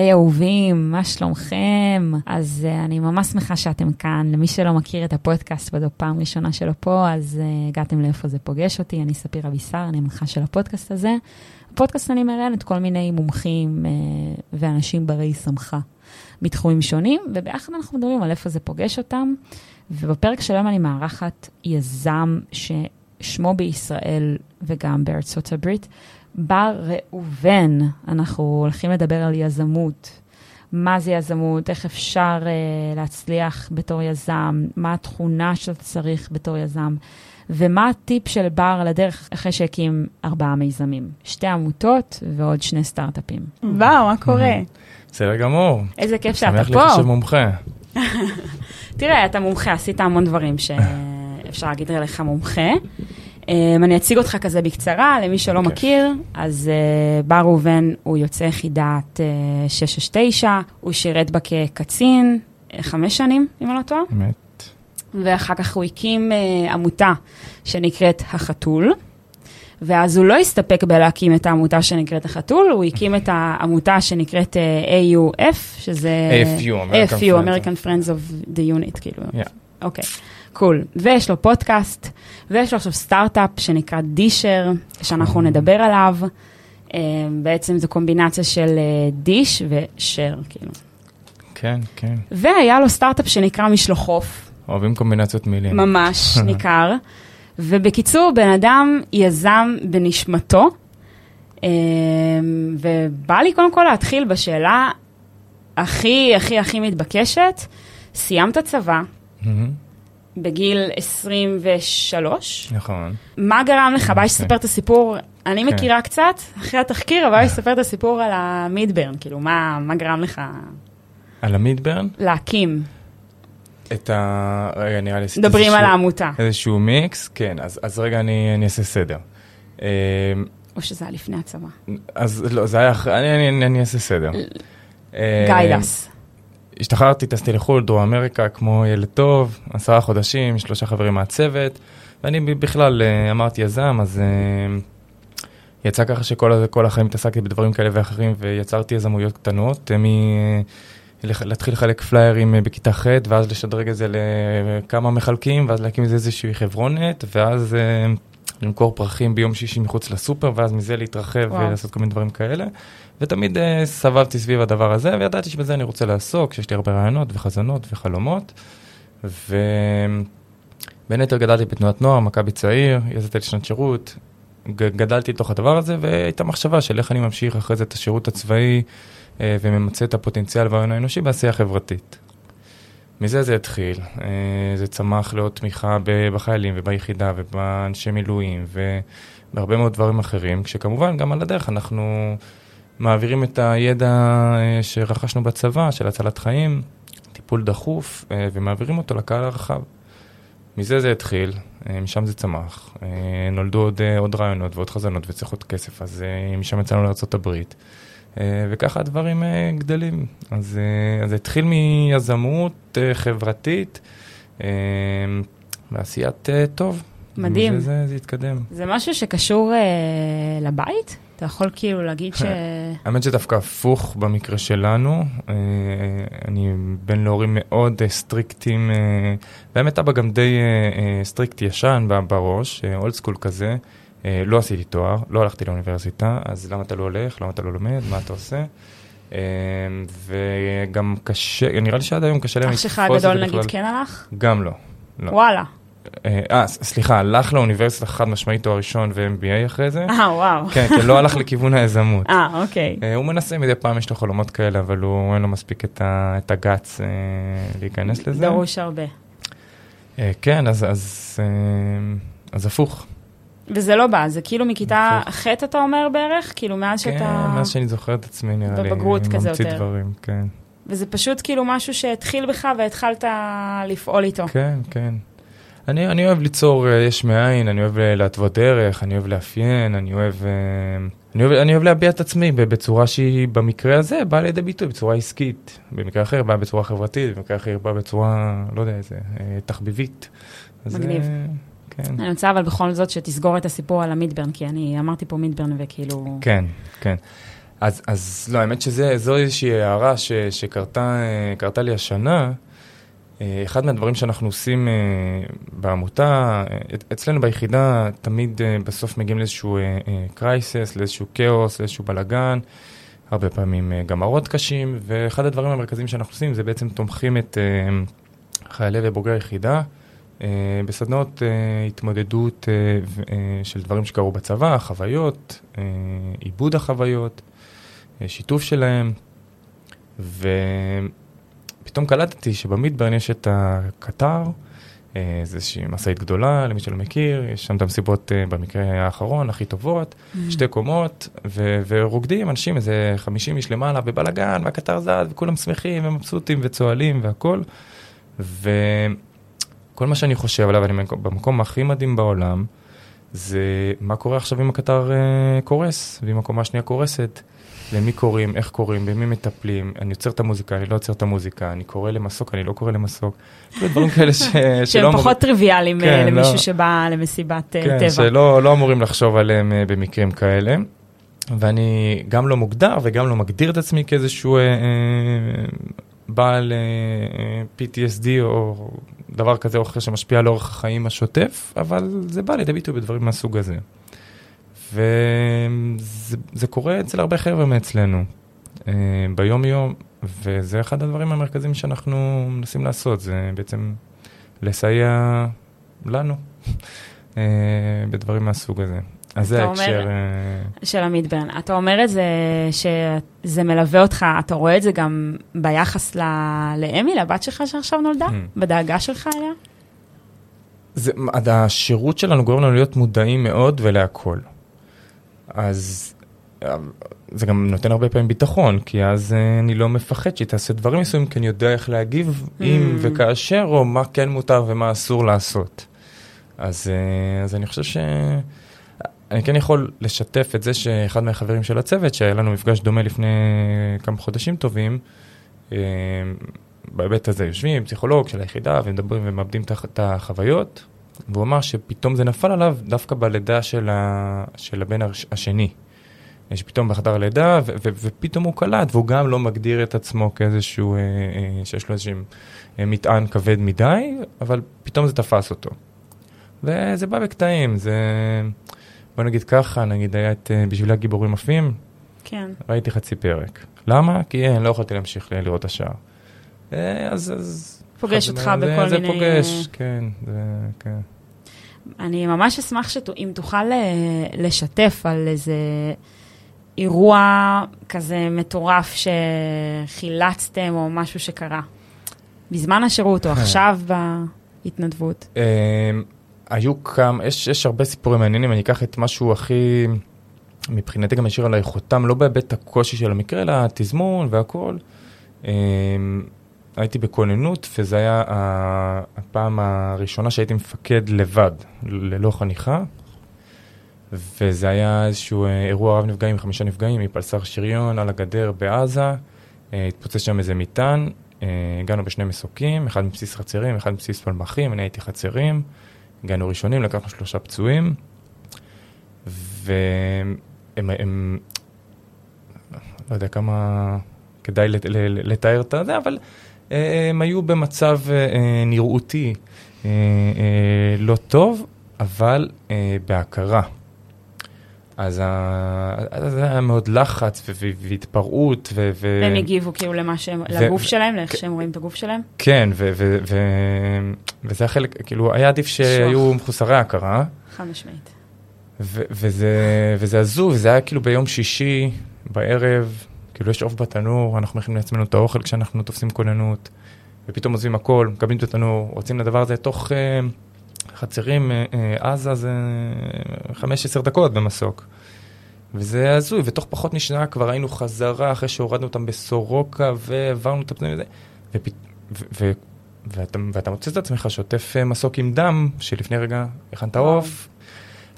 היי אהובים, מה שלומכם? אז uh, אני ממש שמחה שאתם כאן. למי שלא מכיר את הפודקאסט וזו פעם ראשונה שלו פה, אז uh, הגעתם לאיפה זה פוגש אותי. אני ספיר אבישר, אני מנחה של הפודקאסט הזה. בפודקאסט אני מראיינת כל מיני מומחים uh, ואנשים ברי סמכה מתחומים שונים, וביחד אנחנו מדברים על איפה זה פוגש אותם. ובפרק של היום אני מארחת יזם ששמו בישראל וגם בארצות הברית, בר ראובן. אנחנו הולכים לדבר על יזמות. מה זה יזמות, איך אפשר uh, להצליח בתור יזם, מה התכונה שאתה צריך בתור יזם, ומה הטיפ של בר על הדרך אחרי שהקים ארבעה מיזמים. שתי עמותות ועוד שני סטארט-אפים. וואו, מה קורה? בסדר גמור. איזה כיף שאתה שמח פה. להיחשב מומחה. תראה, אתה מומחה, עשית המון דברים שאפשר להגיד עליך מומחה. Um, אני אציג אותך כזה בקצרה, למי שלא בכיף. מכיר, אז uh, בר ראובן הוא יוצא יחידת uh, 669, הוא שירת בה כקצין uh, חמש שנים, אם אני לא טועה, באמת. ואחר כך הוא הקים uh, עמותה שנקראת החתול, ואז הוא לא הסתפק בלהקים את העמותה שנקראת החתול, הוא הקים את העמותה שנקראת uh, AUF, שזה... AFU, American AFU, Friends. American Friends of the Unit, כאילו. Yeah. אוקיי, קול. ויש לו פודקאסט, ויש לו עכשיו סטארט-אפ שנקרא דישר, שאנחנו נדבר עליו. Uh, בעצם זו קומבינציה של uh, דיש ושר, כאילו. כן, כן. והיה לו סטארט-אפ שנקרא משלוחוף, אוהבים קומבינציות מילים. ממש ניכר. ובקיצור, בן אדם יזם בנשמתו, אה, ובא לי קודם כל להתחיל בשאלה הכי הכי הכי מתבקשת. סיימת צבא מהמם, בגיל 23, נכון. מה גרם לך? בא לי שתספר את הסיפור, אני כן. מכירה קצת אחרי התחקיר, אבל בא לי שתספר את הסיפור על המידברן, כאילו, מה מה גרם לך על המידברן? להקים? את ה... רגע, נראה לי... מדברים על העמותה, איזשהו מיקס, כן, אז, אז רגע אני, אני אעשה סדר. אה, או שזה היה לפני הצבא. אז לא, זה היה אחרי, אני, אני, אני אעשה סדר. אה, גיידס. השתחררתי, טסתי לחו"ל, דרום אמריקה, כמו ילד טוב, עשרה חודשים, שלושה חברים מהצוות, ואני בכלל אה, אמרתי יזם, אז אה, יצא ככה שכל החיים התעסקתי בדברים כאלה ואחרים, ויצרתי יזמויות קטנות, אה, מ... לח- להתחיל לחלק פליירים בכיתה ח', ואז לשדרג את זה לכמה מחלקים, ואז להקים איזה איזושהי חברונת, ואז למכור פרחים ביום שישי מחוץ לסופר, ואז מזה להתרחב וואו. ולעשות כל מיני דברים כאלה. ותמיד uh, סבבתי סביב הדבר הזה, וידעתי שבזה אני רוצה לעסוק, שיש לי הרבה רעיונות וחזונות וחלומות. ובין היתר גדלתי בתנועת נוער, מכבי צעיר, יצאתי לשנת שירות, גדלתי לתוך הדבר הזה, והייתה מחשבה של איך אני ממשיך אחרי זה את השירות הצבאי, uh, וממצה את הפוטנציאל וההון האנושי בעשייה חברתית. מזה זה התחיל, uh, זה צמח לעוד תמיכה בחיילים וביחידה ובאנשי מילואים ובהרבה מאוד דברים אחרים, כשכמובן גם על הדרך אנחנו מעבירים את הידע אה, שרכשנו בצבא, של הצלת חיים, טיפול דחוף, אה, ומעבירים אותו לקהל הרחב. מזה זה התחיל, אה, משם זה צמח. נולדו עוד, עוד רעיונות ועוד חזונות וצריך עוד כסף, אז משם יצאנו לארה"ב. וככה הדברים גדלים. אז זה התחיל מיזמות חברתית ועשיית טוב. מדהים. ומזה זה, זה התקדם. זה משהו שקשור אה, לבית? אתה יכול כאילו להגיד ש... האמת שדווקא הפוך במקרה שלנו, אה, אני בן להורים מאוד אה, סטריקטים, אה, באמת אבא גם די אה, אה, strict ישן בראש, old school כזה, אה, לא עשיתי תואר, לא הלכתי לאוניברסיטה, אז למה אתה לא הולך, למה אתה לא לומד, מה אתה עושה? אה, וגם קשה, נראה לי שעד היום קשה להם אח לתפוס שלך את זה הגדול בכלל. נגיד כן הלך? גם לא. לא. וואלה. אה, אה, סליחה, הלך לאוניברסיטה חד משמעית תואר ראשון ו-MBA אחרי זה. אה, וואו. כן, כן, לא הלך לכיוון היזמות. אה, אוקיי. אה, הוא מנסה מדי פעם, יש לו חלומות כאלה, אבל הוא, אין לו מספיק את, ה, את הגאץ אה, להיכנס לזה. דרוש הרבה. אה, כן, אז, אז, אה, אז הפוך. וזה לא בא, זה כאילו מכיתה. ח' אתה אומר בערך? כאילו מאז כן, שאתה... מאז שאני זוכר את עצמי, נראה לי, בבגרות כזה ממציא יותר. דברים, כן. וזה פשוט כאילו משהו שהתחיל בך והתחלת לפעול איתו. כן, כן. אני, אני אוהב ליצור אה, יש מאין, אני אוהב אה, להתוות דרך, אני אוהב לאפיין, אני אוהב, אה, אני אוהב, אני אוהב להביע את עצמי בצורה שהיא במקרה הזה באה לידי ביטוי בצורה עסקית, במקרה אחר באה בצורה חברתית, במקרה אחר באה בצורה, לא יודע, איזה, תחביבית. אז, מגניב. אה, כן. אני רוצה אבל בכל זאת שתסגור את הסיפור על המידברן, כי אני אמרתי פה מידברן וכאילו... כן, כן. אז, אז לא, האמת שזו איזושהי הערה ש, שקרתה לי השנה. אה, אחד מהדברים שאנחנו עושים אה, בעמותה, אה, אצלנו ביחידה תמיד בסוף מגיעים לאיזשהו קרייסס, לאיזשהו כאוס, לאיזשהו בלאגן, הרבה פעמים גם מראות קשים, ואחד הדברים המרכזיים שאנחנו עושים זה בעצם תומכים את חיילי ובוגרי היחידה בסדנות התמודדות של דברים שקרו בצבא, חוויות, עיבוד החוויות, שיתוף שלהם. פתאום קלטתי שבמידברן יש את הקטר, אה, איזושהי משאית גדולה, למי שלא מכיר, יש שם את המסיבות אה, במקרה האחרון, הכי טובות, mm-hmm. שתי קומות, ו- ורוקדים אנשים, איזה 50 איש למעלה, בבלאגן, והקטר זז, וכולם שמחים ומבסוטים וצוהלים והכול. וכל מה שאני חושב עליו, אני במקום הכי מדהים בעולם, זה מה קורה עכשיו אם הקטר uh, קורס, ואם הקומה השנייה קורסת. למי קוראים, איך קוראים, במי מטפלים, אני עוצר את המוזיקה, אני לא עוצר את המוזיקה, אני קורא למסוק, אני לא קורא למסוק. דברים כאלה ש... שהם פחות טריוויאליים אה, כן, למישהו לא... שבא למסיבת אה, כן, טבע. כן, שלא לא אמורים לחשוב עליהם אה, במקרים כאלה. ואני גם לא מוגדר וגם לא מגדיר את עצמי כאיזשהו אה, בעל אה, PTSD או דבר כזה או אחר שמשפיע על אורח החיים השוטף, אבל זה בא לידי ביטוי בדברים מהסוג הזה. וזה קורה אצל הרבה חבר'ה מאצלנו, אה, ביום-יום, וזה אחד הדברים המרכזיים שאנחנו מנסים לעשות, זה בעצם לסייע לנו אה, בדברים מהסוג הזה. אז זה ההקשר... אה, של המדברן. אתה אומר את זה, שזה מלווה אותך, אתה רואה את זה גם ביחס לאמי, לבת שלך שעכשיו נולדה? Hmm. בדאגה שלך אליה? זה, השירות שלנו גורם לנו להיות מודעים מאוד ולהכול. אז זה גם נותן הרבה פעמים ביטחון, כי אז אה, אני לא מפחד שהיא תעשה דברים מסוימים, כי אני יודע איך להגיב mm. אם וכאשר, או מה כן מותר ומה אסור לעשות. אז, אה, אז אני חושב ש... אני כן יכול לשתף את זה שאחד מהחברים של הצוות, שהיה לנו מפגש דומה לפני כמה חודשים טובים, אה, בהיבט הזה יושבים, פסיכולוג של היחידה, ומדברים ומאבדים את החוויות, והוא אמר שפתאום זה נפל עליו דווקא בלידה של, ה... של הבן השני. שפתאום בחדר לידה, ו- ו- ופתאום הוא קלט, והוא גם לא מגדיר את עצמו כאיזשהו, אה, אה, שיש לו איזשהו אה, מטען כבד מדי, אבל פתאום זה תפס אותו. וזה בא בקטעים, זה, בוא נגיד ככה, נגיד היה את אה, בשביל הגיבורים עפים, כן. ראיתי חצי פרק. למה? כי אין, לא יכולתי להמשיך לראות את השאר. אה, אז, אז פוגש אותך בכל זה, מיני... זה פוגש, כן, זה, כן. אני ממש אשמח שאם תוכל אה, לשתף על איזה אירוע כזה מטורף שחילצתם או משהו שקרה. בזמן השירות או עכשיו בהתנדבות. אמ, היו כמה, יש, יש הרבה סיפורים מעניינים, אני אקח את משהו הכי, מבחינתי גם ישיר עליי חותם, לא בהיבט הקושי של המקרה, אלא התזמון והכל. הייתי בכוננות, וזה היה הפעם הראשונה שהייתי מפקד לבד, ללא חניכה. וזה היה איזשהו אה, אירוע רב נפגעים, חמישה נפגעים, מפלסר שריון על הגדר בעזה. אה, התפוצץ שם איזה מטען, אה, הגענו בשני מסוקים, אחד מבסיס חצרים, אחד מבסיס פלמחים, אני הייתי חצרים. הגענו ראשונים, לקחנו שלושה פצועים. והם, הם, לא יודע כמה כדאי לתאר את זה, אבל הם היו במצב אה, נראותי אה, אה, לא טוב, אבל בהכרה. אז זה היה מאוד לחץ והתפרעות. והם הגיבו כאילו למה שהם, לגוף שלהם, לאיך שהם רואים את הגוף שלהם? כן, וזה החלק, כאילו, היה עדיף שהיו מחוסרי הכרה. חד משמעית. וזה הזוי, וזה היה כאילו ביום שישי בערב, כאילו יש עוף בתנור, אנחנו מכינים לעצמנו את האוכל כשאנחנו תופסים כוננות, ופתאום עוזבים הכל, מקבלים את התנור, רוצים לדבר הזה תוך uh, חצרים uh, uh, עזה זה 15 דקות במסוק. וזה הזוי, ותוך פחות משנה כבר היינו חזרה אחרי שהורדנו אותם בסורוקה והעברנו את הפנים וזה, ופ... ו... ו... ואתה, ואתה מוצא את עצמך שוטף מסוק עם דם, שלפני רגע הכנת עוף,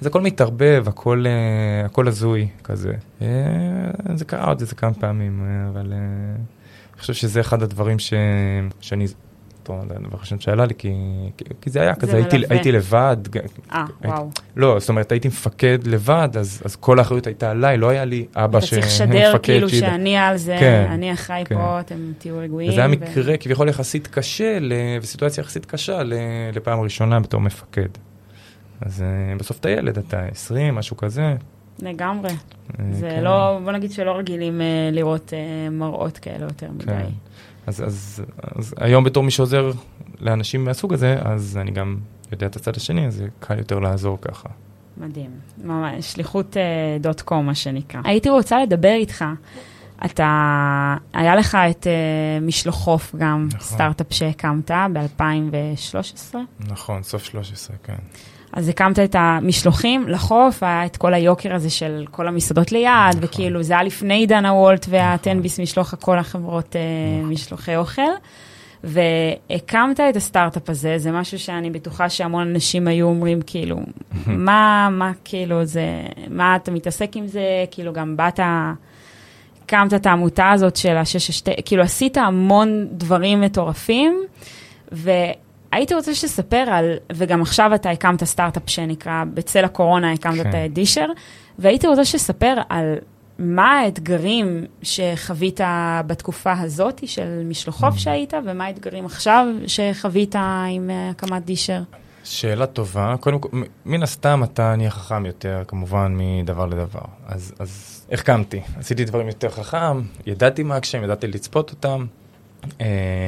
אז הכל מתערבב, הכל, uh, הכל הזוי כזה. Uh, זה קרה עוד איזה כמה פעמים, uh, אבל אני חושב שזה אחד הדברים ש, שאני אותו, זה הדבר הראשון שעלה לי, כי, כי, זה היה זה כזה, הייתי. הייתי לבד. אה, וואו. לא, זאת אומרת, הייתי מפקד לבד, אז, אז כל האחריות הייתה עליי, לא היה לי אבא אתה ש... צריך לשדר כאילו. שאני על זה, כן, אני אחראי כן. פה, אתם תהיו רגועים. וזה היה מקרה כביכול יחסית קשה, וסיטואציה יחסית קשה לפעם ראשונה בתור מפקד. אז אה, בסוף אתה ילד, אתה 20, משהו כזה. לגמרי. אה, זה כן. לא, בוא נגיד שלא רגילים אה, לראות אה, מראות כאלה יותר מדי. כן. אז, אז, אז היום בתור מי שעוזר לאנשים מהסוג הזה, אז אני גם יודע את הצד השני, אז זה קל יותר לעזור ככה. מדהים, ממש, שליחות אה, דוט קום, מה שנקרא. הייתי רוצה לדבר איתך. אתה, היה לך את אה, משלוחוף גם, נכון. סטארט-אפ שהקמת ב-2013. נכון, סוף 13, כן. אז הקמת את המשלוחים לחוף, היה את כל היוקר הזה של כל המסעדות ליד, נכון. וכאילו זה היה לפני דנה וולט והטנביס משלוח, כל החברות אה, נכון. משלוחי אוכל. והקמת את הסטארט-אפ הזה, זה משהו שאני בטוחה שהמון אנשים היו אומרים, כאילו, מה, מה, כאילו, זה, מה אתה מתעסק עם זה, כאילו, גם באת, הקמת את העמותה הזאת של השש, כאילו, עשית המון דברים מטורפים, והייתי רוצה שתספר על, וגם עכשיו אתה הקמת סטארט-אפ שנקרא, בצל הקורונה הקמת כן. את דישר, והייתי רוצה שתספר על מה האתגרים שחווית בתקופה הזאת של משלוחוף Mm. שהיית, ומה האתגרים עכשיו שחווית עם אה, הקמת דישר? שאלה טובה. קודם כל, מן הסתם אתה נהיה חכם יותר, כמובן, מדבר לדבר. אז, אז איך קמתי? עשיתי דברים יותר חכם, ידעתי מה הקשיים, ידעתי לצפות אותם. אה,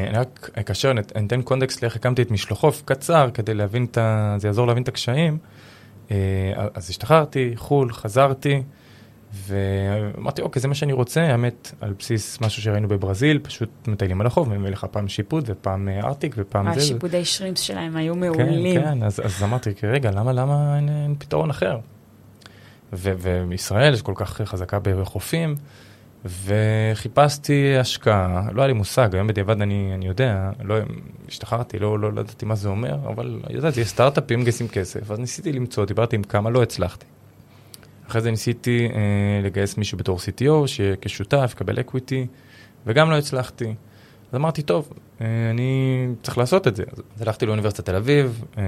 אני רק אקשר, נת- אני אתן קונטקסט לאיך הקמתי את משלוחוף קצר, כדי להבין את ה... זה יעזור להבין את הקשיים. אה, אז השתחררתי, חו"ל, חזרתי, ואמרתי, אוקיי, זה מה שאני רוצה, האמת, על בסיס משהו שראינו בברזיל, פשוט מטיילים על החוף, מביא לך פעם שיפוט ופעם אה, ארטיק ופעם זה. השיפודי שרימפס שלהם היו כן, מעולים. כן, אז, אז אמרתי, רגע, למה, למה אין, אין פתרון אחר? וישראל כל כך חזקה בחופים, וחיפשתי השקעה, לא היה לי מושג, היום בדיעבד אני, אני יודע, לא, השתחררתי, לא, לא, לא ידעתי מה זה אומר, אבל ידעתי, סטארט-אפים מגייסים כסף, אז ניסיתי למצוא, דיברתי עם כמה, לא הצלחתי. אחרי זה ניסיתי אה, לגייס מישהו בתור CTO, שיהיה כשותף, יקבל אקוויטי, וגם לא הצלחתי. אז אמרתי, טוב, אה, אני צריך לעשות את זה. אז הלכתי לאוניברסיטת תל אביב, אה,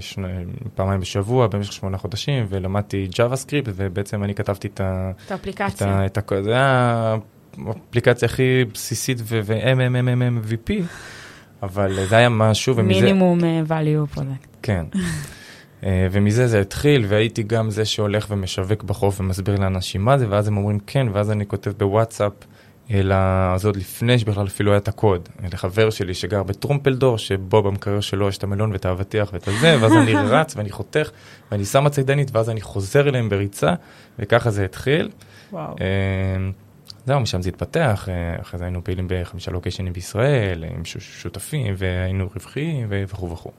שני, פעמיים בשבוע, במשך שמונה חודשים, ולמדתי JavaScript, ובעצם אני כתבתי את ה... את את האפליקציה. את ה... זה היה האפליקציה הכי בסיסית ו-MMMMVP, אבל זה היה משהו, ומזה... מינימום אה, value product. כן. ומזה זה התחיל, והייתי גם זה שהולך ומשווק בחוף ומסביר לאנשים מה זה, ואז הם אומרים כן, ואז אני כותב בוואטסאפ, אלא זה עוד לפני שבכלל אפילו היה את הקוד, לחבר שלי שגר בטרומפלדור, שבו במקרר שלו יש את המלון ואת האבטיח ואת הזה, ואז אני רץ ואני חותך, ואני שם הצידנית, ואז אני חוזר אליהם בריצה, וככה זה התחיל. וואו. אה, זהו, משם זה התפתח, אה, אחרי זה היינו פעילים בחמישה לוקיישנים בישראל, עם ש- שותפים, והיינו רווחיים וכו' וכו'.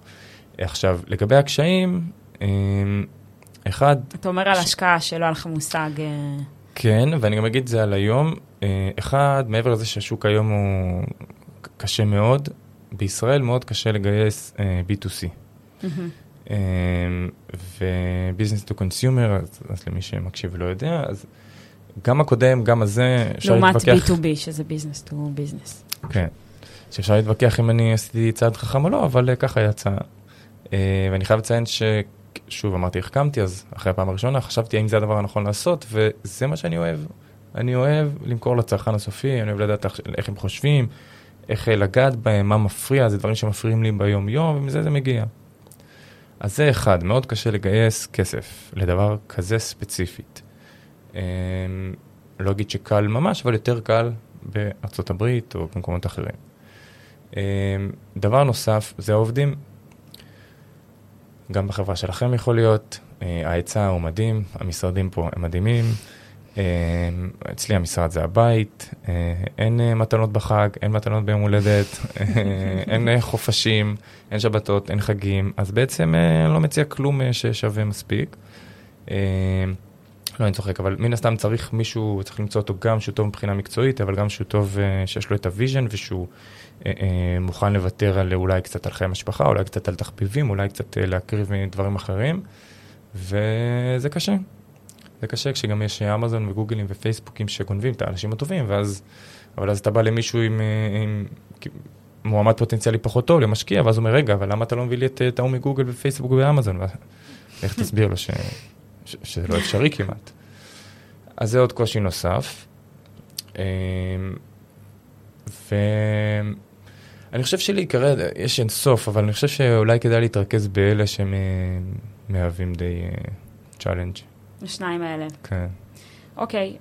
עכשיו, לגבי הקשיים, אה, אחד, אתה אומר על השקעה שלא היה לך מושג. כן, ואני גם אגיד את זה על היום, אה, אחד, מעבר לזה שהשוק היום הוא קשה מאוד, בישראל מאוד קשה לגייס אה, B2C. מהמם. ו business to consumer, אז, אז למי שמקשיב ולא יודע, אז גם הקודם, גם הזה, אפשר לעומת להתווכח. B2B, שזה business to business. כן. שאפשר להתווכח אם אני עשיתי צעד חכם או לא, אבל אה, ככה יצא. ואני חייב לציין ששוב, אמרתי, החכמתי, אז אחרי הפעם הראשונה חשבתי האם זה הדבר הנכון לעשות, וזה מה שאני אוהב. אני אוהב למכור לצרכן הסופי, אני אוהב לדעת איך- איך הם חושבים, איך אה, לגעת בהם, מה מפריע, זה דברים שמפריעים לי ביום-יום, ומזה זה מגיע. אז זה אחד, מאוד קשה לגייס כסף לדבר כזה ספציפית. אה, לא אגיד שקל ממש, אבל יותר קל בארצות הברית או במקומות אחרים. אה, דבר נוסף זה העובדים. גם בחברה שלכם יכול להיות, אה, ההיצע הוא מדהים, המשרדים פה הם מדהימים. אה, אצלי המשרד זה הבית, אה, אין מתנות בחג, אין מתנות ביום הולדת, אין חופשים, אין שבתות, אין חגים, אז בעצם לא מציע כלום ששווה מספיק. לא, אני צוחק, אבל מן הסתם צריך מישהו, צריך למצוא אותו גם שהוא טוב מבחינה מקצועית, אבל גם שהוא טוב, אה, שיש לו את ה vision ושהוא אה, אה, מוכן לוותר על אולי קצת על חיי המשפחה, אולי קצת על תחביבים, אולי קצת אה, להקריב דברים אחרים, וזה קשה. זה קשה כשגם יש אמזון וגוגלים ופייסבוקים שגונבים את האנשים הטובים, ואז, אבל אז אתה בא למישהו עם, אה, עם מועמד פוטנציאלי פחות טוב למשקיע, ואז הוא אומר, רגע, אבל למה אתה לא מביא לי את ההוא מגוגל ופייסבוק ואמזון? איך תסביר לו ש... ש... שזה לא אפשרי כמעט. אז זה עוד קושי נוסף. אמ, ואני חושב שלעיקרי, יש אין סוף, אבל אני חושב שאולי כדאי להתרכז באלה שהם מהווים די challenge. השניים האלה. כן. אוקיי,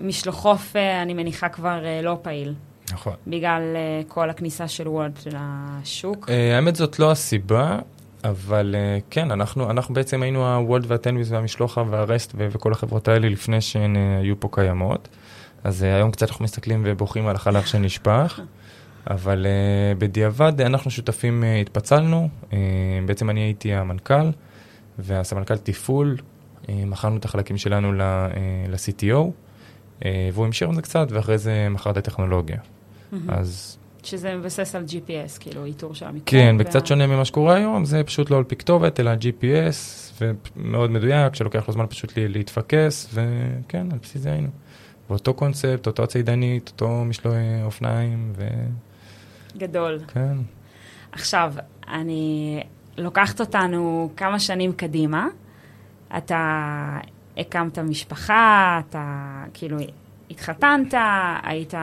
ומשלוחוף אה, אני מניחה כבר אה, לא פעיל. נכון. בגלל כל הכניסה של וולט לשוק? האמת זאת לא הסיבה, אבל אה, כן, אנחנו, אנחנו בעצם היינו הוולט והטנביס והמשלוחה והרסט וכל החברות האלה לפני שהן אה, היו פה קיימות. אז אה, היום קצת אנחנו מסתכלים ובוכים על החלב שנשפך. אבל בדיעבד אנחנו שותפים, התפצלנו, בעצם אני הייתי המנכ"ל והסמנכ"ל תפעול, מכרנו את החלקים שלנו ל-CTO, והוא המשיך את זה קצת, ואחרי זה מכר את הטכנולוגיה. אז... שזה מבסס על GPS, כאילו איתור של המיקום. כן, וקצת וה... שונה ממה שקורה היום, זה פשוט לא על פי כתובת, אלא GPS, ומאוד מדויק, שלוקח לו זמן פשוט להתפקס, וכן, על בסיס זה היינו. באותו קונספט, אותו צידנית, אותו משלוחי אופניים, ו... גדול. כן. עכשיו, אני לוקחת אותנו כמה שנים קדימה. אתה הקמת משפחה, אתה כאילו התחתנת, היית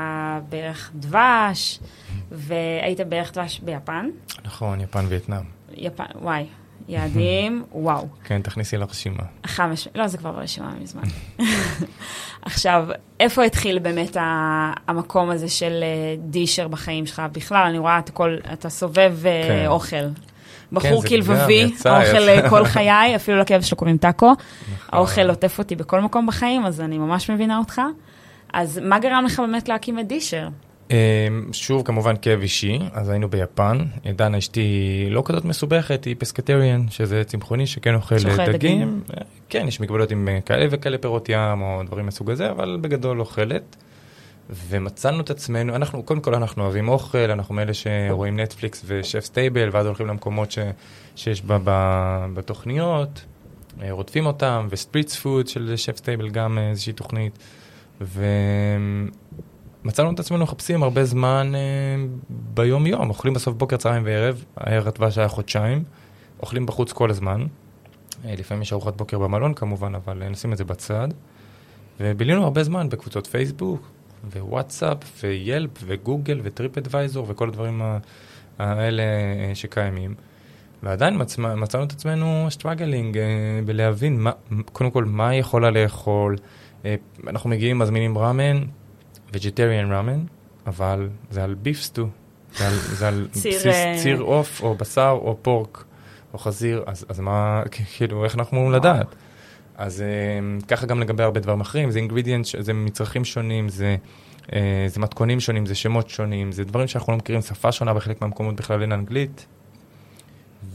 בערך דבש, והיית בערך דבש ביפן. נכון, יפן וייטנאם. יפן, וואי, יעדים, וואו. כן, תכניסי לרשימה. חמש, לא, זה כבר ברשימה מזמן. עכשיו, איפה התחיל באמת המקום הזה של אה, דישר בחיים שלך? בכלל, אני רואה, אתה, כל, אתה סובב אה, כן. אוכל. בחור כן, כלבבי, האוכל אה, כל חיי, אפילו לכאב שלו קוראים טאקו. נכון. האוכל עוטף אותי בכל מקום בחיים, אז אני ממש מבינה אותך. אז מה גרם לך באמת להקים את דישר? אמ, שוב, כמובן כאב אישי, אז היינו ביפן. דנה אשתי לא כזאת מסובכת, היא פסקטריאן, שזה צמחוני שכן אוכל דגים. דגים. כן, יש מגבלות עם אה, כאלה וכאלה פירות ים או דברים מסוג הזה, אבל בגדול אוכלת. ומצאנו את עצמנו, אנחנו, קודם כל אנחנו אוהבים אוכל, אנחנו מאלה שרואים נטפליקס ו Chef's Table, ואז הולכים למקומות ש, שיש בה, בה, בתוכניות, אה, רודפים אותם, ו Street Food של Chef's Table גם אה, איזושהי תוכנית. ומצאנו את עצמנו מחפשים הרבה זמן אה, ביום-יום, אוכלים בסוף בוקר, צהריים וערב, הירח דבש היה חודשיים, אוכלים בחוץ כל הזמן. אה, לפעמים יש ארוחת בוקר במלון כמובן, אבל נשים את זה בצד. ובילינו הרבה זמן בקבוצות פייסבוק, ווואטסאפ, ויילפ, וגוגל, וטריפ אדוויזור, וכל הדברים האלה אה, שקיימים. ועדיין מצ... מצאנו את עצמנו struggling בלהבין מה, קודם כל מה היא יכולה לאכול, אה, אנחנו מגיעים, מזמינים ראמן, vegetarian ראמן, אבל זה על beef stew, זה על, זה על בסיס אה, ציר עוף, או בשר, או פורק, או חזיר, אז, אז מה, כאילו, איך אנחנו אמורים לדעת? אז אה, ככה גם לגבי הרבה דברים אחרים, זה אינגרידיאנט, זה מצרכים שונים, זה, זה מתכונים שונים, זה שמות שונים, זה דברים שאנחנו לא מכירים, שפה שונה בחלק מהמקומות בכלל אין אנגלית.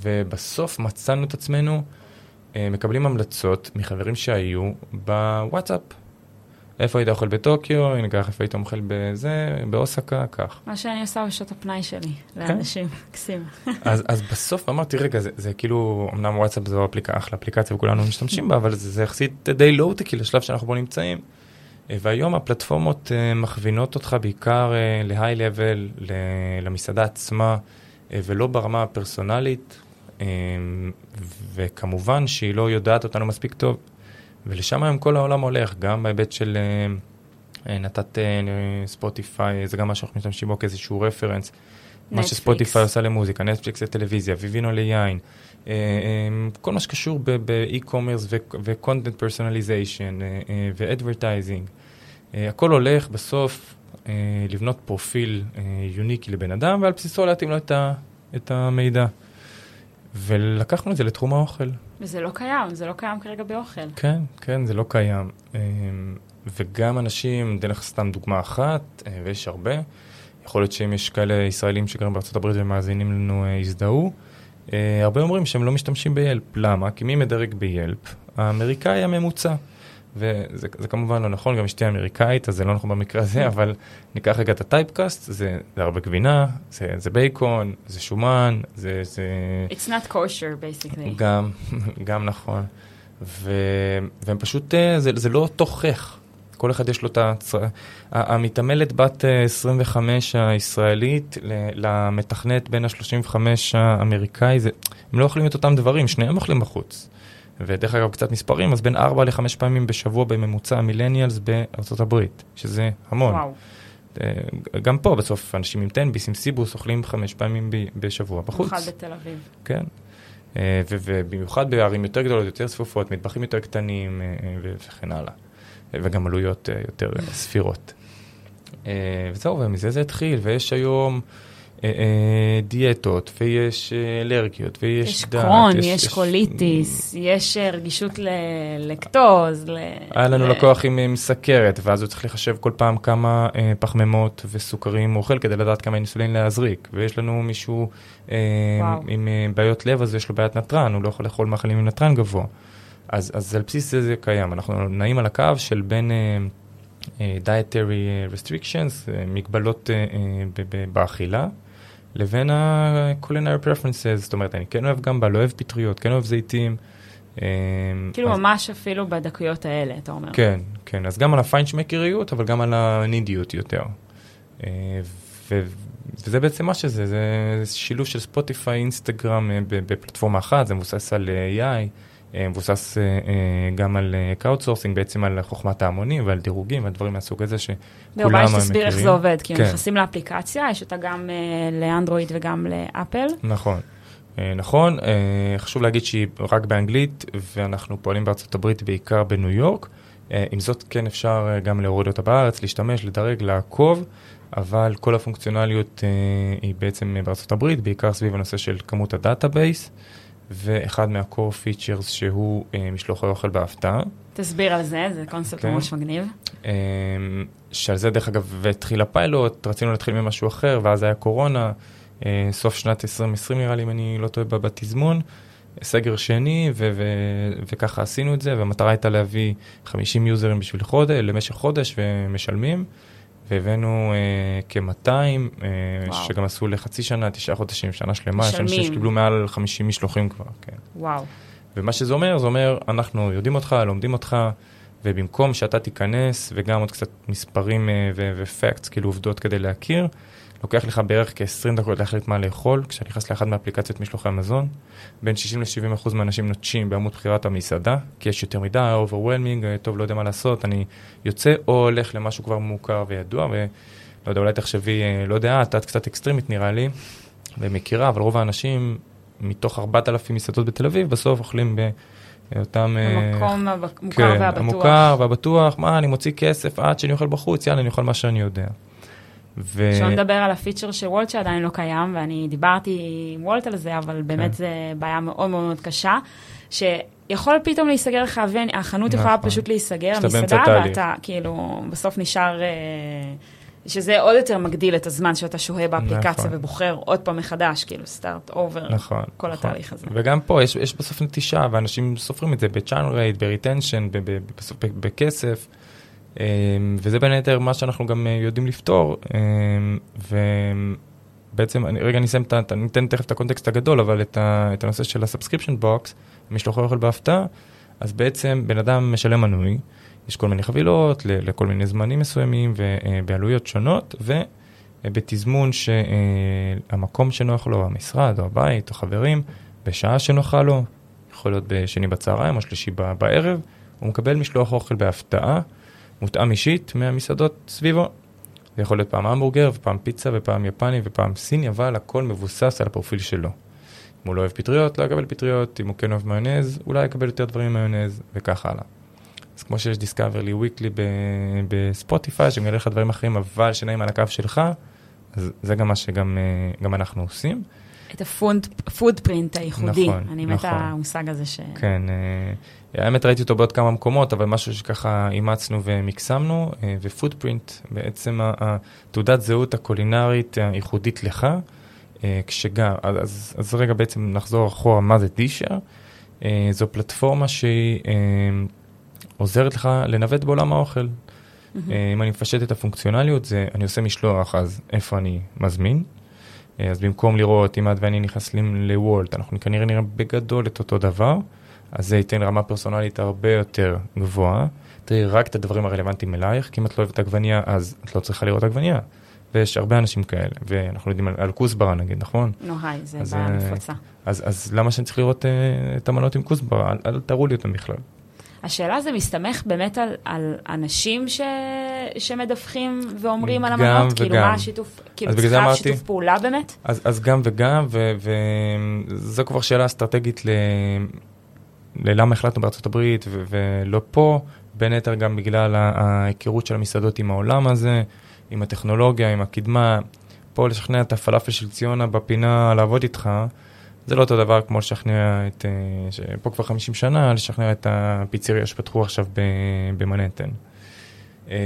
ובסוף מצאנו את עצמנו אה, מקבלים המלצות מחברים שהיו בוואטסאפ. איפה היית אוכל בטוקיו, הנה ככה, איפה היית אוכל בזה, באוסקה, כך. מה שאני עושה בשעות הפנאי שלי, לאנשים, מקסים. אז, אז בסוף אמרתי, רגע, זה, זה כאילו, אמנם וואטסאפ זו אחלה אפליקציה וכולנו משתמשים בה, אבל זה, זה יחסית די לואו-טקי לשלב שאנחנו בו נמצאים. אה, והיום הפלטפורמות uh, מכווינות אותך בעיקר uh, להיי לבל, למסעדה עצמה, ולא ברמה הפרסונלית, וכמובן שהיא לא יודעת אותנו מספיק טוב, ולשם היום כל העולם הולך, גם בהיבט של אה, אה, נתת אה, ספוטיפיי, זה גם מה שאנחנו משתמשים בו כאיזשהו רפרנס. מה שספוטיפיי עושה למוזיקה, נטפליקס לטלוויזיה, Vivino ליין, כל מה שקשור ב e-commerce ו-content personalization ו-advertising, הכל הולך בסוף לבנות פרופיל יוניקי לבן אדם, ועל בסיסו להתאים לו את המידע. ולקחנו את זה לתחום האוכל. וזה לא קיים, זה לא קיים כרגע באוכל. כן, כן, זה לא קיים. אמ, וגם אנשים, אתן לך סתם דוגמה אחת, אה, ויש הרבה, יכול להיות שאם יש כאלה ישראלים שגרים בארצות הברית ומאזינים לנו, אה, יזדהו. אה, הרבה אומרים שהם לא משתמשים ביילפ. למה? כי מי מדרג ביילפ? האמריקאי הממוצע. וזה כמובן לא נכון, גם אשתי אמריקאית, אז זה לא נכון במקרה הזה, אמ. אבל ניקח רגע את ה typecast, זה, זה הרבה גבינה, זה, זה בייקון, זה שומן, זה, זה... It's not kosher, basically. גם, גם נכון. ו, והם פשוט, אה, זה, זה לא תוכח. כל אחד יש לו את הצ... המתעמלת בת 25 אה, הישראלית למתכנת בין ה-35 האמריקאי, זה, הם לא אוכלים את אותם דברים, שניהם אוכלים בחוץ. ודרך אגב, קצת מספרים, אז בין 4 ל-5 פעמים בשבוע בממוצע מילניאלס בארצות הברית, שזה המון. וואו. אה, גם פה בסוף אנשים עם תן-ביס, עם סיבוס, אוכלים חמש פעמים בשבוע בחוץ. במיוחד בתל אביב. כן. אה, ובמיוחד בערים יותר גדולות, יותר צפופות, מטבחים יותר קטנים וכן הלאה. וגם עלויות אה, יותר אה, סבירות. אה, וזהו, ומזה זה התחיל, ויש היום דיאטות, ויש אלרגיות, ויש יש דת. קרוהן, יש, יש, יש קוליטיס, יש רגישות ללקטוז. היה לנו לקוח עם סכרת, ואז הוא צריך לחשב כל פעם כמה פחמימות וסוכרים הוא אוכל כדי לדעת כמה אינסולין להזריק. ויש לנו מישהו עם בעיות לב, אז יש לו בעיית נתרן, הוא לא יכול לאכול מאכלים עם נתרן גבוה. אז, אז על בסיס זה זה קיים, אנחנו נעים על הקו של בין uh, dietary restrictions, מגבלות באכילה, לבין ה-culinary preferences, זאת אומרת, אני כן אוהב גמבה, לא אוהב פטריות, כן אוהב זיתים. כאילו אז... ממש אפילו בדקויות האלה, אתה אומר. כן, כן, אז גם על הפיינשמקריות, אבל גם על הנידיות יותר. ו... וזה בעצם מה שזה, זה שילוב של ספוטיפיי, אינסטגרם בפלטפורמה אחת, זה מבוסס על AI. אה, מבוסס אה, אה, גם על crowdsourcing, בעצם על חוכמת ההמונים ועל דירוגים ועל מהסוג הזה שכולם מכירים. אולי שתסביר איך זה עובד, כי כן. הם נכנסים לאפליקציה, יש אותה גם לאנדרואיד וגם לאפל. נכון. נכון, חשוב להגיד שהיא רק באנגלית, ואנחנו פועלים בארצות הברית בעיקר בניו יורק. עם זאת, כן אפשר גם להוריד אותה בארץ, להשתמש, לדרג, לעקוב, אבל כל הפונקציונליות היא בעצם בארצות הברית, בעיקר סביב הנושא של כמות ה database. ואחד מה-core features שהוא אה, משלוחי אוכל בהפתעה. תסביר על זה, זה קונספט okay. כן. ממש מגניב. אה, שעל זה דרך אגב התחיל הפיילוט, רצינו להתחיל ממשהו אחר, ואז היה קורונה, אה, סוף שנת 2020 נראה לי, אם אני לא טועה, בתזמון. סגר שני, ו- ו- וככה עשינו את זה, והמטרה הייתה להביא 50 יוזרים בשביל חודש, למשך חודש, ומשלמים. והבאנו אה, כ-200, אה, שגם עשו לחצי שנה, תשעה חודשים, שנה שלמה, יש אנשים שקיבלו מעל 50 משלוחים כבר, כן. וואו. ומה שזה אומר, זה אומר, אנחנו יודעים אותך, לומדים אותך, ובמקום שאתה תיכנס, וגם עוד קצת מספרים אה, ופקטס, כאילו עובדות כדי להכיר, לוקח לך בערך כ-20 דקות להחליט מה לאכול, כשאתה נכנס לאחד מאפליקציות משלוחי המזון. בין 60 ל-70 אחוז מהאנשים נוטשים בעמוד בחירת המסעדה, כי יש יותר מדי, overwhelming, טוב, לא יודע מה לעשות, אני יוצא או הולך למשהו כבר מוכר וידוע, ולא יודע, אולי תחשבי, אה, לא יודע, את קצת אקסטרימית נראה לי, ומכירה, אבל רוב האנשים, מתוך 4,000 מסעדות בתל אביב, בסוף אוכלים ב... אותם... אה, המקום המוכר כן, והבטוח. המוכר והבטוח, מה, אני מוציא כסף עד שאני אוכל בחוץ, יאללה, אני אוכל מה שאני יודע. ו... שלא נדבר על הפיצ'ר של וולט שעדיין לא קיים, ואני דיברתי עם וולט על זה, אבל באמת כן. זה בעיה מאוד מאוד מאוד קשה, שיכול פתאום להיסגר לך, והחנות נכון. יכולה פשוט להיסגר, המסעדה, ואתה כאילו בסוף נשאר... אה, שזה עוד יותר מגדיל את הזמן שאתה שוהה באפליקציה נכון. ובוחר עוד פעם מחדש, כאילו start over, נכון, כל נכון. התהליך הזה. וגם פה יש, יש בסוף נטישה, ואנשים סופרים את זה ב churn rate, ב retention, בכסף. אמ, וזה בין היתר מה שאנחנו גם אה, יודעים לפתור, אמ, ובעצם, אני, רגע אני אסיים, אני אתן תכף את הקונטקסט הגדול, אבל את, ה, את הנושא של ה subscription box, משלוחי אוכל בהפתעה, אז בעצם בן אדם משלם מנוי, יש כל מיני חבילות לכל מיני זמנים מסוימים ובעלויות אה, שונות, ובתזמון שהמקום שנוח לו, המשרד או הבית או חברים, בשעה שנוחה לו, יכול להיות בשני בצהריים או שלישי בערב, הוא מקבל משלוח אוכל בהפתעה. מותאם אישית מהמסעדות סביבו. זה יכול להיות פעם המבורגר, ופעם פיצה, ופעם יפני, ופעם סיני, אבל הכל מבוסס על הפרופיל שלו. אם הוא לא אוהב פטריות, לא יקבל פטריות, אם הוא כן אוהב מיונז, אולי יקבל יותר דברים מיונז, וכך הלאה. אז כמו שיש דיסקאברלי וויקלי בספוטיפיי, שמגלה לך דברים אחרים, אבל שנעים על הקו שלך, אז זה גם מה שגם אה, אנחנו עושים. את ה food print הייחודי, נכון, אני נכון. מתה המושג הזה ש... כן, אה, האמת ראיתי אותו בעוד כמה מקומות, אבל משהו שככה אימצנו ומקסמנו, אה, ו food print, בעצם תעודת זהות הקולינרית הייחודית לך, אה, כשגם, אז, אז רגע בעצם נחזור אחורה, מה זה דישר? זו פלטפורמה שהיא עוזרת לך לנווט בעולם האוכל. Mm-hmm. אם אני מפשט את הפונקציונליות, זה אני עושה משלוח, אז איפה אני מזמין? אז במקום לראות אם את ואני נכנסים לוולט, אנחנו כנראה נראה בגדול את אותו דבר, אז זה ייתן רמה פרסונלית הרבה יותר גבוהה. תראי רק את הדברים הרלוונטיים אלייך, כי אם את לא אוהבת עגבנייה, אז את לא צריכה לראות עגבנייה. ויש הרבה אנשים כאלה, ואנחנו יודעים על, על כוסברה נגיד, נכון? נו, היי, זה בעיה אה, נפוצה. אז, אז למה שאני צריך לראות אה, את המנות עם כוסברה? אל, אל תראו לי אותם בכלל. השאלה זה מסתמך באמת על, על אנשים ש... שמדווחים ואומרים על המנות? כאילו, וגם. מה השיתוף, כאילו, צריכה אמרתי- שיתוף פעולה באמת? אז, אז גם וגם, וזו כבר שאלה אסטרטגית ל... ללמה החלטנו בארצות הברית ו- ולא פה, בין היתר גם בגלל ההיכרות של המסעדות עם העולם הזה, עם הטכנולוגיה, עם הקדמה. פה לשכנע את הפלאפל של ציונה בפינה לעבוד איתך, זה לא אותו דבר כמו לשכנע את, אה, פה כבר 50 שנה, לשכנע את הפיצריה שפתחו עכשיו במנהטן. אה,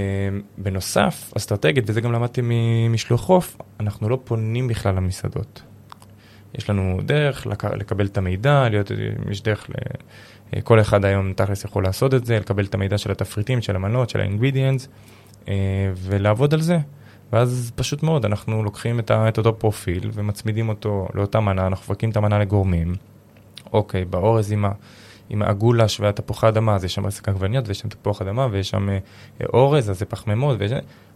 בנוסף, אסטרטגית, וזה גם למדתי ממשלוח חוף, אנחנו לא פונים בכלל למסעדות. יש לנו דרך לק- לקבל את המידע, להיות, יש דרך, ל, כל אחד היום תכלס יכול לעשות את זה, לקבל את המידע של התפריטים, של המנות, של ה-ingredients, אה, ולעבוד על זה. ואז פשוט מאוד, אנחנו לוקחים את, ה, את אותו פרופיל ומצמידים אותו לאותה מנה, אנחנו מפרקים את המנה לגורמים. אוקיי, באורז עם, ה, עם הגולש והתפוחי אדמה, אז יש שם רסק עגבניות ויש שם תפוח אדמה ויש שם אה, אה, אורז, אז זה פחמימות, ויש,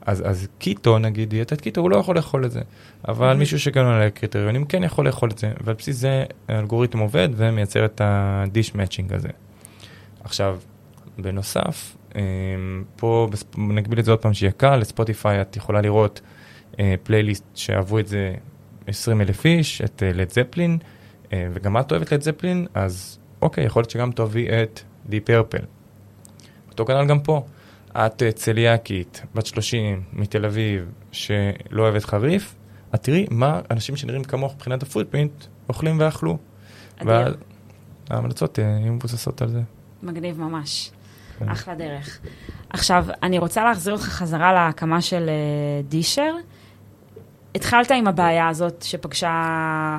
אז, אז קיטו, נגיד, דיאטת קיטו, הוא לא יכול לאכול את זה. אבל Mhm. מישהו שכן עונה לקריטריונים כן יכול לאכול את זה, ועל בסיס זה האלגוריתם עובד ומייצר את ה-dish matching הזה. עכשיו, בנוסף, פה בספ- נקביל את זה עוד פעם שיהיה קל, לספוטיפיי את יכולה לראות אה, פלייליסט שאהבו את זה 20 אלף איש, את לד זפלין, אה, וגם את אוהבת לד זפלין, אז אוקיי, יכול להיות שגם תאהבי את די פרפל. אותו כנ"ל גם פה. את אה, צליאקית, בת 30, מתל אביב, שלא אוהבת חריף, את תראי מה אנשים שנראים כמוך מבחינת הפוטפרינט אוכלים ואכלו. אדיר. וההמלצות אה, יהיו מבוססות על זה. מגניב ממש. כן. אחלה דרך. עכשיו, אני רוצה להחזיר אותך חזרה להקמה של אה, דישר. התחלת עם הבעיה הזאת שפגשה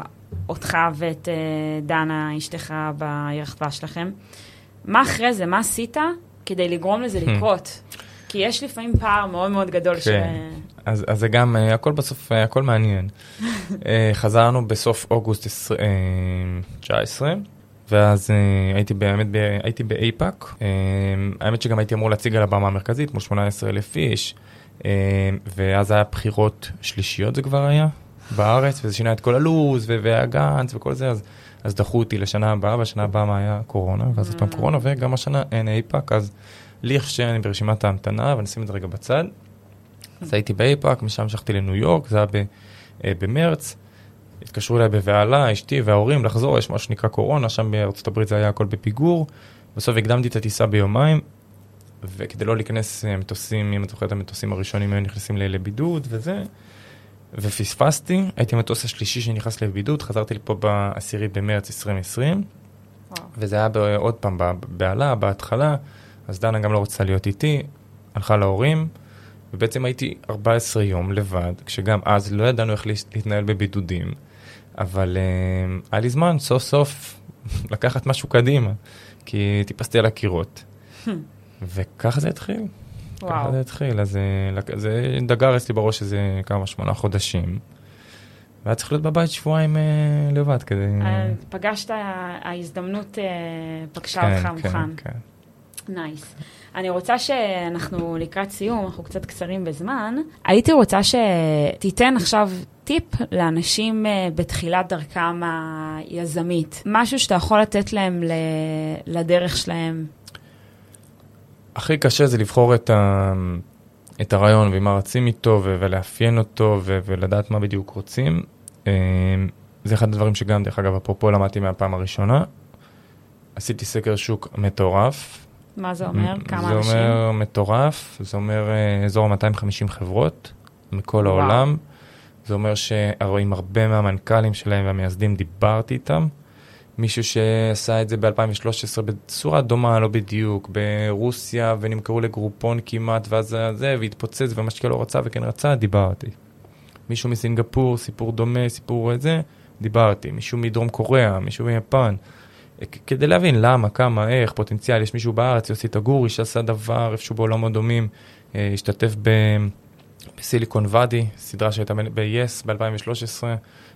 אותך ואת אה, דנה, אשתך, בירח דבש שלכם. מה אחרי זה? מה עשית כדי לגרום לזה לקרות? כי יש לפעמים פער מאוד מאוד גדול ש... כן. אז, אז זה גם, אה, הכל בסוף, אה, הכל מעניין. אה, חזרנו בסוף אוגוסט 20, אה, 19, ואז אה, הייתי באמת, הייתי באיפא"ק. אה, האמת שגם הייתי אמור להציג על הבמה המרכזית מול 18 אלף איש, אה, ואז היה בחירות שלישיות זה כבר היה בארץ, וזה שינה את כל הלו"ז, ו- והגאנץ וכל זה, אז, אז דחו אותי לשנה הבאה, והשנה הבאה מה היה קורונה, ואז עוד פעם Mm. קורונה, וגם השנה אין איפא"ק, אז לי שאני ברשימת ההמתנה, ואני אשים את זה רגע בצד. אז הייתי באיפא"ק, משם המשכתי לניו יורק, זה היה ב, במרץ. התקשרו אליי בבהלה, אשתי וההורים לחזור, יש משהו שנקרא קורונה, שם בארצות הברית זה היה הכל בפיגור. בסוף הקדמתי את הטיסה ביומיים, וכדי לא להיכנס אה, מטוסים, אם את זוכרת, המטוסים הראשונים היו נכנסים לבידוד וזה, ופספסתי, הייתי המטוס השלישי שנכנס לבידוד, חזרתי לפה בעשירי במרץ 2020, וואו. וזה היה עוד פעם בבהלה, בהתחלה, אז דנה גם לא רוצה להיות איתי, הלכה להורים, ובעצם הייתי 14 יום לבד, כשגם אז לא ידענו איך להתנהל בבידודים, אבל אה, היה לי זמן סוף סוף לקחת משהו קדימה, כי טיפסתי על הקירות. וככה זה התחיל, ככה וואו. זה התחיל, אז אה, זה דגר אצלי בראש איזה כמה, שמונה חודשים. והיה צריך להיות בבית שבועיים אה, לבד כדי... פגשת, ההזדמנות אה, פגשה כן, אותך כן, מוכן. כן. נייס. אני רוצה שאנחנו לקראת סיום, אנחנו קצת קצרים בזמן. הייתי רוצה שתיתן עכשיו טיפ לאנשים אה, בתחילת דרכם היזמית. משהו שאתה יכול לתת להם לדרך שלהם. הכי קשה זה לבחור את, ה... את הרעיון ומה רצים איתו ו... ולאפיין אותו ו... ולדעת מה בדיוק רוצים. אה, זה אחד הדברים שגם, דרך אגב, אפרופו למדתי מהפעם הראשונה. עשיתי סקר שוק מטורף. מה זה אומר? כמה זה אנשים? אומר מטורף, זה אומר אה, אזור ה-250 חברות מכל וואו. העולם. זה אומר שעם הרבה מהמנכ"לים שלהם והמייסדים דיברתי איתם. מישהו שעשה את זה ב-2013 בצורה דומה, לא בדיוק, ברוסיה, ונמכרו לגרופון כמעט, ואז זה- זה, והתפוצץ, ומשקיע לא רצה וכן רצה, דיברתי. מישהו מסינגפור, סיפור דומה, סיפור זה, דיברתי. מישהו מדרום קוריאה, מישהו מיפן. כדי להבין למה, כמה, איך, פוטנציאל, יש מישהו בארץ, יוסי תגורי, שעשה דבר איפשהו בעולמות דומים, אה, השתתף ב... בסיליקון ואדי, סדרה שהייתה ב-yes ב-2013,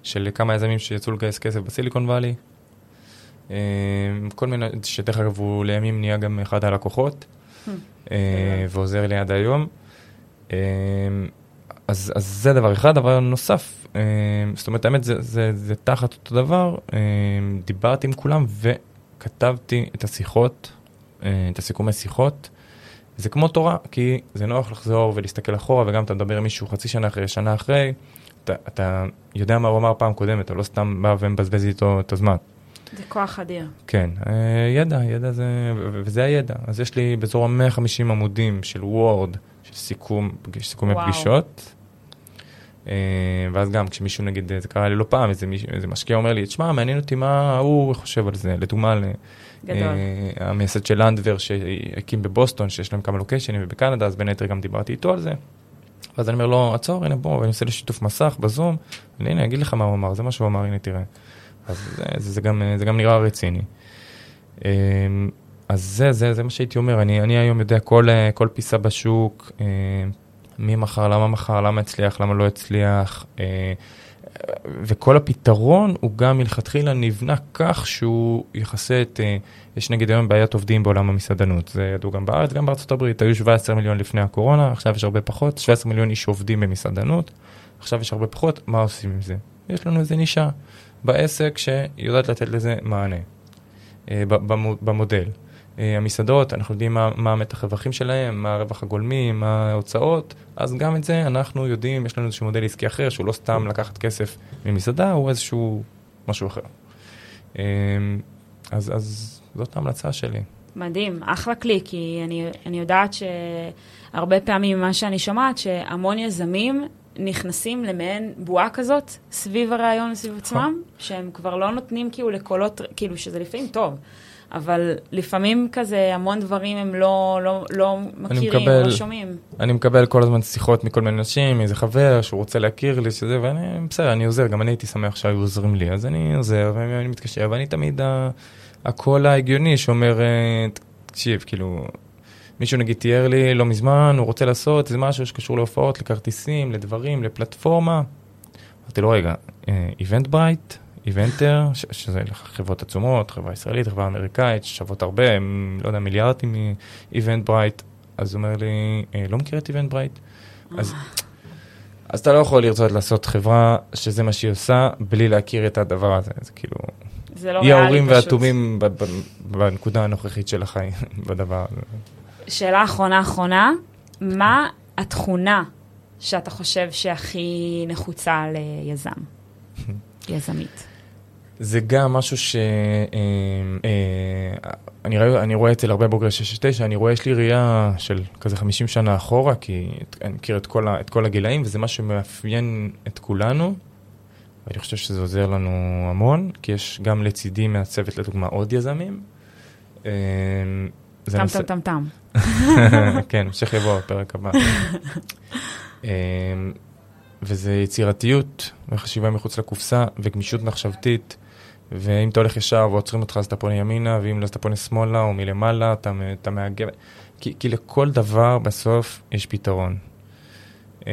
של כמה יזמים שיצאו לגייס כסף בסיליקון ואלי. אה, כל מיני, שדרך אגב הוא לימים נהיה גם אחד הלקוחות, אה, ועוזר לי עד היום. אז, אז זה דבר אחד, דבר נוסף, אה, זאת אומרת, האמת, זה, זה, זה תחת אותו דבר, אה, דיברתי עם כולם וכתבתי את השיחות, אה, את הסיכומי שיחות. זה כמו תורה, כי זה נוח לחזור ולהסתכל אחורה, וגם אתה מדבר עם מישהו חצי שנה אחרי, שנה אחרי, אתה, אתה יודע מה הוא אמר פעם קודמת, אתה לא סתם בא ומבזבז איתו את הזמן. זה כוח אדיר. כן, ידע, ידע זה, וזה הידע. אז יש לי באזור ה-150 עמודים של וורד, של סיכום, סיכומי וואו. פגישות. אה, ואז גם כשמישהו נגיד, זה קרה לי לא פעם, איזה, מישהו, איזה משקיע אומר לי, תשמע, מעניין אותי מה הוא חושב על זה. לדוגמה, גדול. אה, המייסד של לנדבר שהקים בבוסטון, שיש להם כמה לוקיישנים, ובקנדה, אז בין היתר גם דיברתי איתו על זה. ואז אני אומר לו, עצור, הנה בוא, ואני עושה לו שיתוף מסך בזום, הנה, אני אגיד לך מה הוא אמר, זה מה שהוא אמר, הנה תראה. אז זה, זה, זה, גם, זה גם נראה רציני. אמ, אז זה, זה, זה מה שהייתי אומר, אני, אני היום יודע כל, אה, כל פיסה בשוק, אה, מי מכר, למה מכר, למה הצליח, למה לא הצליח, אה, וכל הפתרון הוא גם מלכתחילה נבנה כך שהוא יכסה את, אה, יש נגיד היום בעיית עובדים בעולם המסעדנות, זה ידעו גם בארץ, גם בארצות הברית, היו 17 מיליון לפני הקורונה, עכשיו יש הרבה פחות, 17 מיליון איש עובדים במסעדנות, עכשיו יש הרבה פחות, מה עושים עם זה? יש לנו איזה נישה בעסק שיודעת לתת לזה מענה אה, במודל. אה, המסעדות, אנחנו יודעים מה, מה המתח רווחים שלהם, מה הרווח הגולמי, מה ההוצאות, אז גם את זה אנחנו יודעים, יש לנו איזשהו מודל עסקי אחר, שהוא לא סתם לקחת כסף ממסעדה, הוא איזשהו משהו אחר. אה, אז, אז זאת ההמלצה שלי. מדהים, אחלה כלי, כי אני, אני יודעת שהרבה פעמים ממה שאני שומעת, שהמון יזמים נכנסים למעין בועה כזאת סביב הרעיון, סביב עצמם, שהם כבר לא נותנים כאילו לקולות, כאילו שזה לפעמים טוב, אבל לפעמים כזה המון דברים הם לא, לא, לא מכירים, מקבל- לא שומעים. אני מקבל כל הזמן שיחות מכל מיני אנשים, איזה חבר שהוא רוצה להכיר לי, שזה, ואני, בסדר, אני עוזר, גם אני הייתי שמח שהיו עוזרים לי, אז אני עוזר, ואני מתקשר, ואני תמיד הקול ההגיוני שאומר, אה, תקשיב, כאילו, מישהו נגיד תיאר לי לא מזמן, הוא רוצה לעשות איזה משהו שקשור להופעות, לכרטיסים, לדברים, לפלטפורמה. אמרתי לו, רגע, Eventbrite, Eventer, ש- שזה חברות עצומות, חברה ישראלית, חברה אמריקאית, ששוות הרבה, הם, לא יודע, מיליארדים מ Eventbrite. אז הוא אומר לי, "אה, לא מכיר את Eventbrite? אז, אז אתה לא יכול לרצות לעשות חברה שזה מה שהיא עושה, בלי להכיר את הדבר הזה. זה כאילו, זה לא היא ריאלי ההורים פשוט. והתומים ב- ב- בנקודה הנוכחית של החיים, בדבר הזה. שאלה אחרונה אחרונה, מה התכונה שאתה חושב שהכי נחוצה ליזם, יזמית? זה גם משהו ש... אה, אה, אני, רואה, אני רואה אצל הרבה בוגרי 669, אני רואה, יש לי ראייה של כזה 50 שנה אחורה, כי אני מכיר את כל, את כל הגילאים, וזה מה שמאפיין את כולנו, ואני חושב שזה עוזר לנו המון, כי יש גם לצידי מהצוות, לדוגמה, עוד יזמים. אה, טם טם טם טם. כן, המשך יבוא בפרק הבא. וזה יצירתיות וחשיבה מחוץ לקופסה וגמישות מחשבתית. ואם אתה הולך ישר ועוצרים אותך אז אתה פונה ימינה, ואם לא אז אתה פונה שמאלה או מלמעלה, אתה, אתה מאגב. כי, כי לכל דבר בסוף יש פתרון. אמ,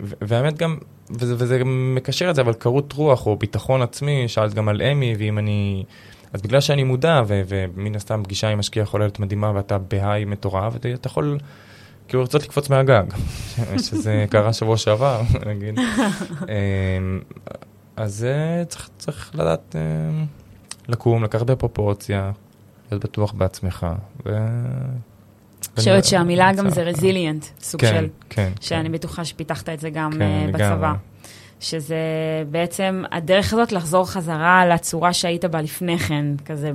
והאמת גם, וזה, וזה מקשר את זה, אבל קרות רוח או ביטחון עצמי, שאלת גם על אמי, ואם אני... אז בגלל שאני מודע, ו- ומן הסתם פגישה עם משקיע יכולה להיות מדהימה, ואתה בהיי מטורף, ואתה יכול כאילו לרצות לקפוץ מהגג, שזה קרה שבוע שעבר, נגיד. אז אה, צריך, צריך לדעת אמ, לקום, לקחת בפרופורציה, להיות בטוח בעצמך. ו... חושבת שהמילה גם זה רזיליאנט, סוג כן, של, כן, שאני כן. בטוחה שפיתחת את זה גם כן, אה, בצבא. לגמרי. שזה בעצם הדרך הזאת לחזור חזרה לצורה שהיית בה לפני כן, כזה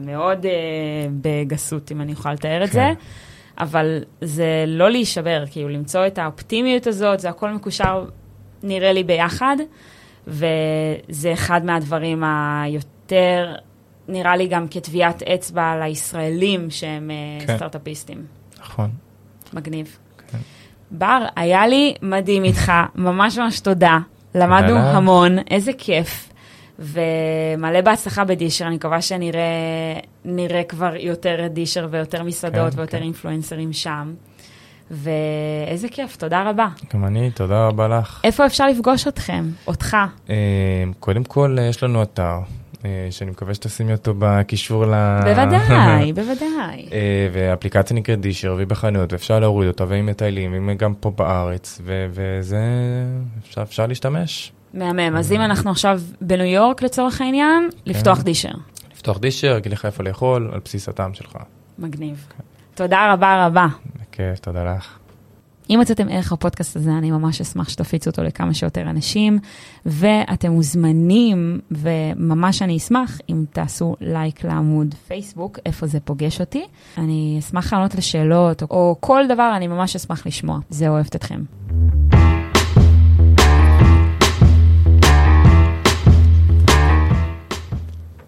מאוד אה, בגסות, אם אני יכולה לתאר את כן. זה. אבל זה לא להישבר, כאילו למצוא את האופטימיות הזאת, זה הכל מקושר, נראה לי, ביחד, וזה אחד מהדברים היותר, נראה לי גם כטביעת אצבע לישראלים שהם אה, כן. סטארט-אפיסטים. נכון. מגניב. כן. בר, היה לי מדהים איתך, ממש ממש תודה. למדנו. המון, איזה כיף. ומלא בהצלחה בדישר, אני מקווה שנראה נראה כבר יותר דישר ויותר מסעדות כן, ויותר כן. אינפלואנסרים שם. ואיזה כיף, תודה רבה. גם אני, תודה רבה לך. איפה אפשר לפגוש אתכם? אותך? אה, קודם כל, אה, יש לנו אתר, אה, שאני מקווה שתשימי אותו בקישור ל... בוודאי, בוודאי. אה, ואפליקציה נקראת דישר, והיא בחנויות, ואפשר להוריד אותה, והיא מטיילים, והיא גם פה בארץ, ו- וזה, אפשר, אפשר להשתמש. מהמם, אז אם אנחנו עכשיו בניו יורק לצורך העניין, לפתוח דישר. לפתוח דישר, אגיד לך איפה לאכול, על בסיס הטעם שלך. מגניב. תודה רבה רבה. בכיף, תודה לך. אם מצאתם ערך הפודקאסט הזה, אני ממש אשמח שתפיצו אותו לכמה שיותר אנשים, ואתם מוזמנים, וממש אני אשמח אם תעשו לייק לעמוד פייסבוק, איפה זה פוגש אותי. אני אשמח לענות לשאלות, או כל דבר, אני ממש אשמח לשמוע. זה אוהבת אתכם.